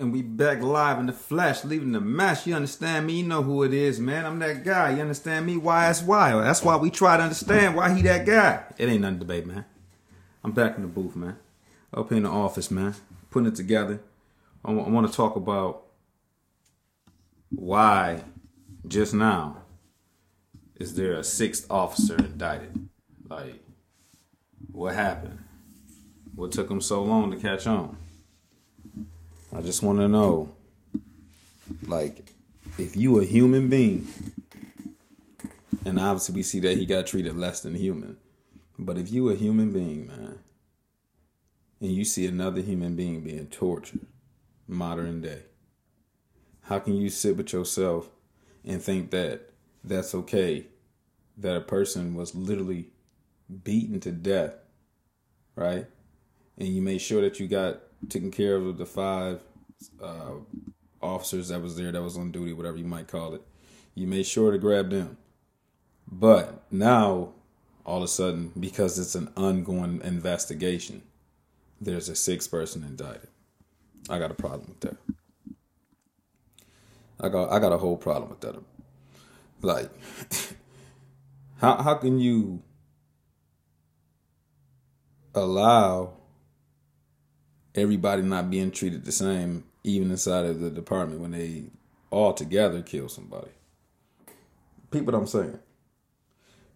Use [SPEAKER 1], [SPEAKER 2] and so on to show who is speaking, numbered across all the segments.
[SPEAKER 1] And we back live in the flesh, leaving the mess. You understand me? You know who it is, man. I'm that guy. You understand me? Why that's why. That's why we try to understand why he that guy. It ain't nothing debate, man. I'm back in the booth, man. Up in the office, man. Putting it together. I want to talk about why just now is there a sixth officer indicted? Like, what happened? What took him so long to catch on? I just want to know, like, if you a human being, and obviously we see that he got treated less than human, but if you a human being, man, and you see another human being being tortured, modern day, how can you sit with yourself and think that that's okay? That a person was literally beaten to death, right? And you made sure that you got taking care of the five uh, officers that was there that was on duty, whatever you might call it. You made sure to grab them. But now, all of a sudden, because it's an ongoing investigation, there's a sixth person indicted. I got a problem with that. I got I got a whole problem with that. Like, how how can you allow everybody not being treated the same, even inside of the department when they all together kill somebody. People I'm saying.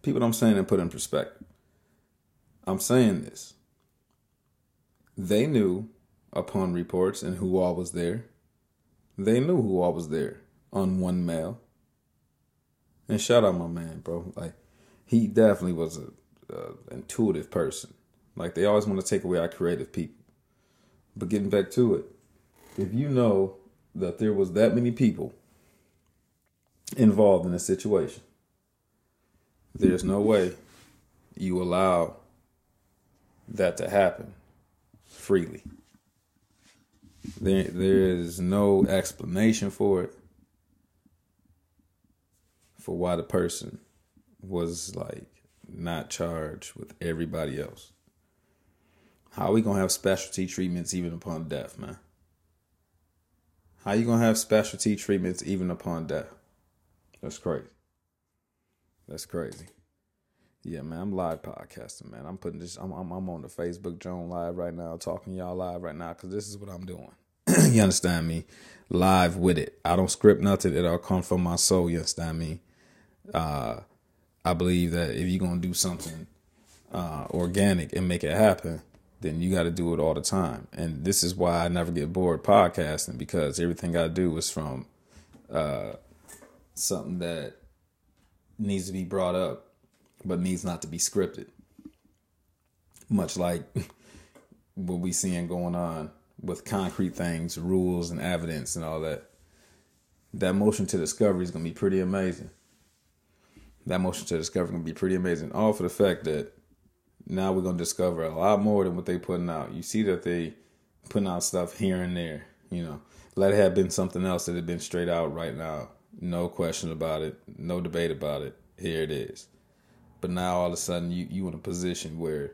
[SPEAKER 1] People I'm saying and put in perspective. I'm saying this. They knew upon reports and who all was there. They knew who all was there on one mail. And shout out my man, bro. Like he definitely was a, intuitive person. Like they always want to take away our creative people. But getting back to it, if you know that there was that many people involved in a situation, there's no way you allow that to happen freely. There, there is no explanation for it for why the person was like not charged with everybody else. How are we gonna have specialty treatments even upon death, man? How you gonna have specialty treatments even upon death? That's crazy. That's crazy. Yeah, man, I'm live podcasting, man. I'm putting this. I'm I'm, I'm on the Facebook Joan live right now, talking y'all live right now because this is what I'm doing. you understand me? Live with it. I don't script nothing. It all come from my soul. You understand me? Uh, I believe that if you're gonna do something uh, organic and make it happen, then you got to do it all the time. And this is why I never get bored podcasting because everything I do is from uh, something that needs to be brought up, but needs not to be scripted. Much like what we seeing going on with concrete things, rules, and evidence, and all that. That motion to discovery is gonna be pretty amazing. That motion to discovery is gonna be pretty amazing. All for the fact that now we're gonna discover a lot more than what they putting out. You see that they putting out stuff here and there. You know, let it have been something else that had been straight out right now. No question about it. No debate about it. Here it is. But now all of a sudden you you in a position where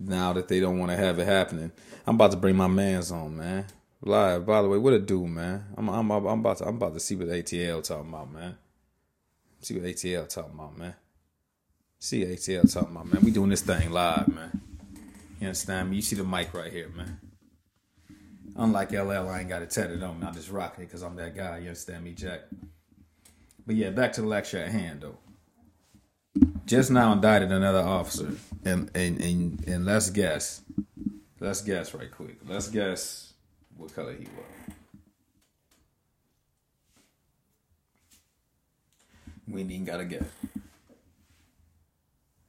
[SPEAKER 1] now that they don't want to have it happening, I'm about to bring my man's on, man. Live. By the way, what a do, man? I'm I'm I'm about to I'm about to see what ATL talking about, man. See what ATL talking about, man. See ATL talking about, man. We doing this thing live, man. You understand me? You see the mic right here, man. Unlike LL, I ain't got it tatted on. I'm just rocking it because I'm that guy. You understand me, Jack? But yeah, back to the lecture at hand, though. Just now indicted another officer, and and and, and let's guess. Let's guess right quick. Let's guess what color he was. We ain't even gotta guess.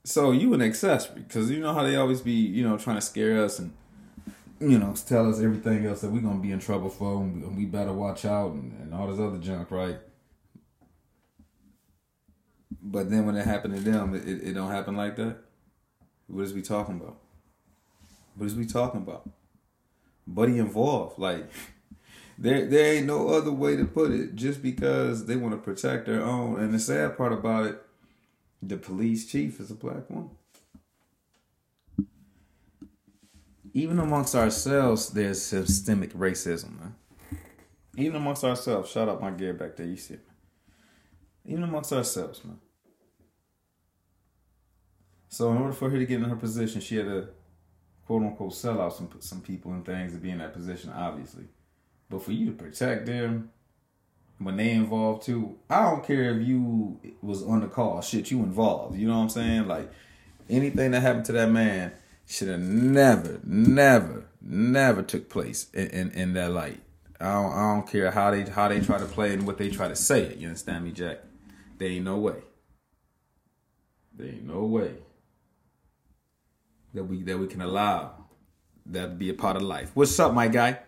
[SPEAKER 1] So you an accessory because you know how they always be, you know, trying to scare us and you know tell us everything else that we're gonna be in trouble for and we better watch out and, and all this other junk, right? But then when it happened to them, it, it, it don't happen like that. What is we talking about? What is we talking about? Buddy involved, like there there ain't no other way to put it. Just because they want to protect their own, and the sad part about it the police chief is a black woman. even amongst ourselves, there's systemic racism, man. Even amongst ourselves, shout out my gear back there, you see. Even amongst ourselves, man. So in order for her to get in her position, she had to quote unquote sell out some some people and things to be in that position, obviously. But for you to protect them when they involved too, I don't care if you was on the call, shit, you involved. You know what I'm saying? Like anything that happened to that man should have never, never, never took place in, in, in that light. I don't, I don't care how they how they try to play and what they try to say it. You understand me, Jack? There ain't no way. There ain't no way that we that we can allow that to be a part of life. What's up, my guy?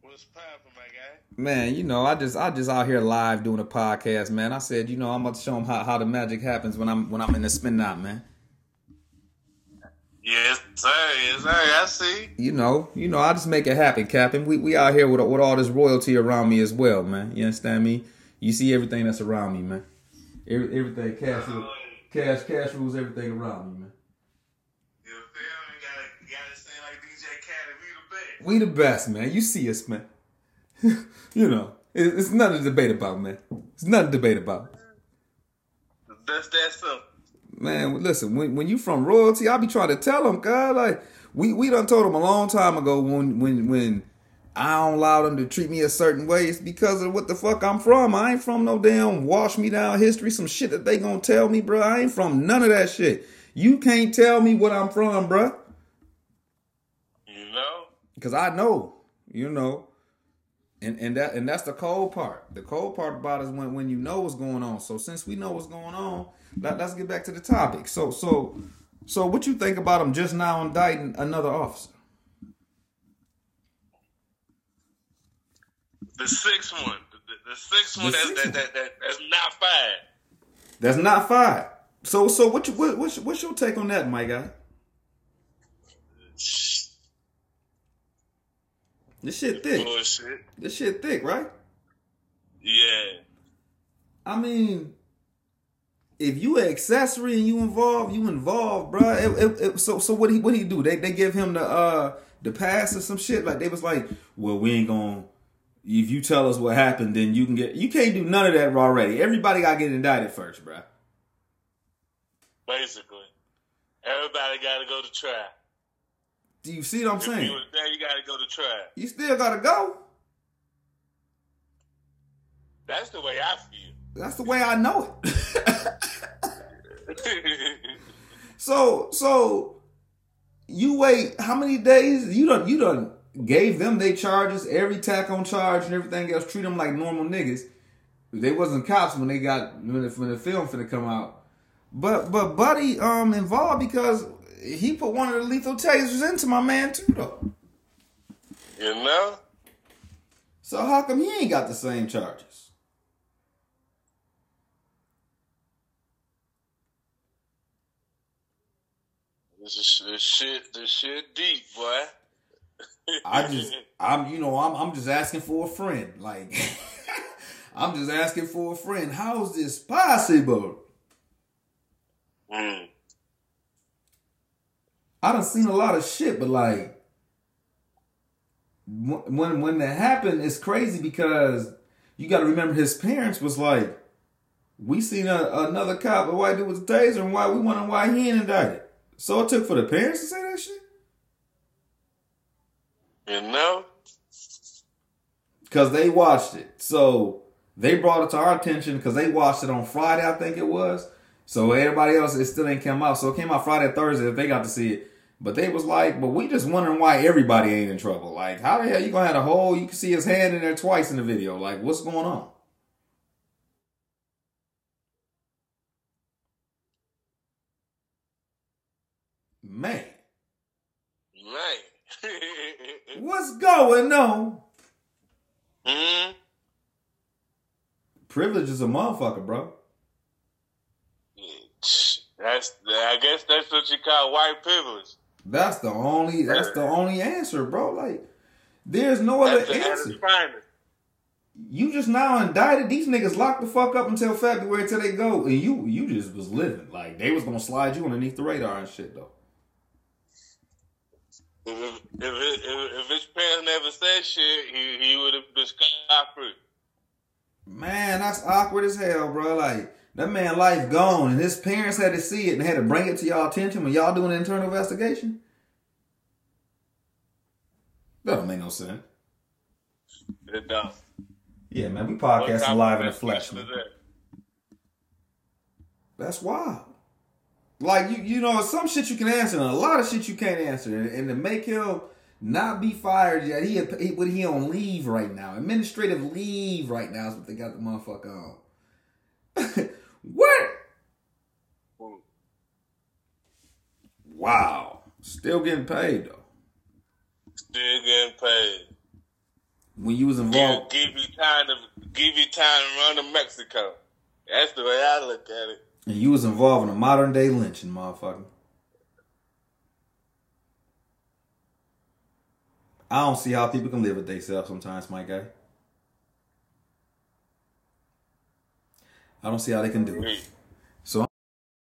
[SPEAKER 2] What's poppin', my guy?
[SPEAKER 1] Man, you know, I just I just out here live doing a podcast, man. I said, you know, I'm gonna show them how, how the magic happens when I'm when I'm in the spin out, man.
[SPEAKER 2] Yes, sir. Yes, sir. I see.
[SPEAKER 1] You know, you know, I just make it happen, Captain. We we out here with with all this royalty around me as well, man. You understand me? You see everything that's around me, man. Every, everything cash, uh, cash, cash rules everything around me, man.
[SPEAKER 2] You feel me? Gotta, gotta say like DJ we the best.
[SPEAKER 1] We the best, man. You see us, man. you know, it, it's nothing to debate about, man. It's nothing to debate about.
[SPEAKER 2] That's that simple.
[SPEAKER 1] Man, listen, when when you from royalty, I be trying to tell them, God, like we we done told them a long time ago when when when I don't allow them to treat me a certain way. It's because of what the fuck I'm from. I ain't from no damn wash me down history, some shit that they gonna tell me, bro. I ain't from none of that shit. You can't tell me what I'm from, bro.
[SPEAKER 2] You know?
[SPEAKER 1] Cause I know, you know. And and that and that's the cold part. The cold part about it is when, when you know what's going on. So since we know what's going on, let, let's get back to the topic. So so so what you think about him just now indicting another officer?
[SPEAKER 2] The sixth one. The, the, the sixth one
[SPEAKER 1] The
[SPEAKER 2] that's,
[SPEAKER 1] sixth
[SPEAKER 2] that, that, that, that's not fired.
[SPEAKER 1] That's not fired. So so what you what, what's, what's your take on that, my guy? This shit thick.
[SPEAKER 2] Bullshit.
[SPEAKER 1] This shit thick, right?
[SPEAKER 2] Yeah.
[SPEAKER 1] I mean, if you an accessory and you involved, you involved, bro. It, it, it, so so what he what he do? They they give him the uh the pass or some shit. Like they was like, well, we ain't gonna. If you tell us what happened, then you can get. You can't do none of that already. Everybody got to get indicted first, bro.
[SPEAKER 2] Basically. Everybody got to go to trial.
[SPEAKER 1] Do you see what I'm
[SPEAKER 2] If you
[SPEAKER 1] saying?
[SPEAKER 2] was there, you got to go to trial.
[SPEAKER 1] You still gotta go.
[SPEAKER 2] That's the way I feel.
[SPEAKER 1] That's the way I know it. so so you wait how many days? You done you done gave them their charges, every tack on charge and everything else. Treat them like normal niggas. They wasn't cops when they got when the, when the film finna come out. But but Buddy um involved because he put one of the lethal tasers into my man too though.
[SPEAKER 2] you know?
[SPEAKER 1] So how come he ain't got the same charges?
[SPEAKER 2] This is this shit, this shit deep, boy.
[SPEAKER 1] I just I'm you know I'm I'm just asking for a friend. Like I'm just asking for a friend. How is this possible?
[SPEAKER 2] Mm.
[SPEAKER 1] I done seen a lot of shit, but like when when that happened, it's crazy because you got to remember his parents was like, we seen a, another cop, a white dude with a taser, and why we wondering why he ain't indicted. So it took for the parents to say that shit
[SPEAKER 2] You know?
[SPEAKER 1] because they watched it. So they brought it to our attention because they watched it on Friday, I think it was. So everybody else, it still ain't come out. So it came out Friday, Thursday, if they got to see it. But they was like, but we just wondering why everybody ain't in trouble. Like, how the hell you gonna have a hole? You can see his hand in there twice in the video. Like, what's going on? Man,
[SPEAKER 2] Man.
[SPEAKER 1] what's going on?
[SPEAKER 2] hmm
[SPEAKER 1] Privilege is a motherfucker, bro.
[SPEAKER 2] That's I guess that's what you call white privilege.
[SPEAKER 1] That's the only. That's the only answer, bro. Like, there's no other
[SPEAKER 2] That's the
[SPEAKER 1] answer. You just now indicted these niggas locked the fuck up until February till they go, and you you just was living like they was gonna slide you underneath the radar and shit though.
[SPEAKER 2] If, if, if, if his parents never said shit, he, he would have been scot free.
[SPEAKER 1] Man, that's awkward as hell, bro. Like that man life gone, and his parents had to see it and had to bring it to y'all attention when y'all doing an internal investigation. That don't make no sense.
[SPEAKER 2] It don't.
[SPEAKER 1] Yeah, man, we podcasting live in the flesh? That's wild. Like you, you know, some shit you can answer, and a lot of shit you can't answer, and, and to make him not be fired yet, he, he, he on leave right now, administrative leave right now is what they got the motherfucker on. what? Wow, still getting paid though.
[SPEAKER 2] Still getting paid.
[SPEAKER 1] When you was
[SPEAKER 2] Give,
[SPEAKER 1] involved,
[SPEAKER 2] give you time to give you time to run to Mexico. That's the way I look at it.
[SPEAKER 1] and you was involved in a modern day lynching, motherfucker. I don't see how people can live with themselves sometimes, my guy. I don't see how they can do it.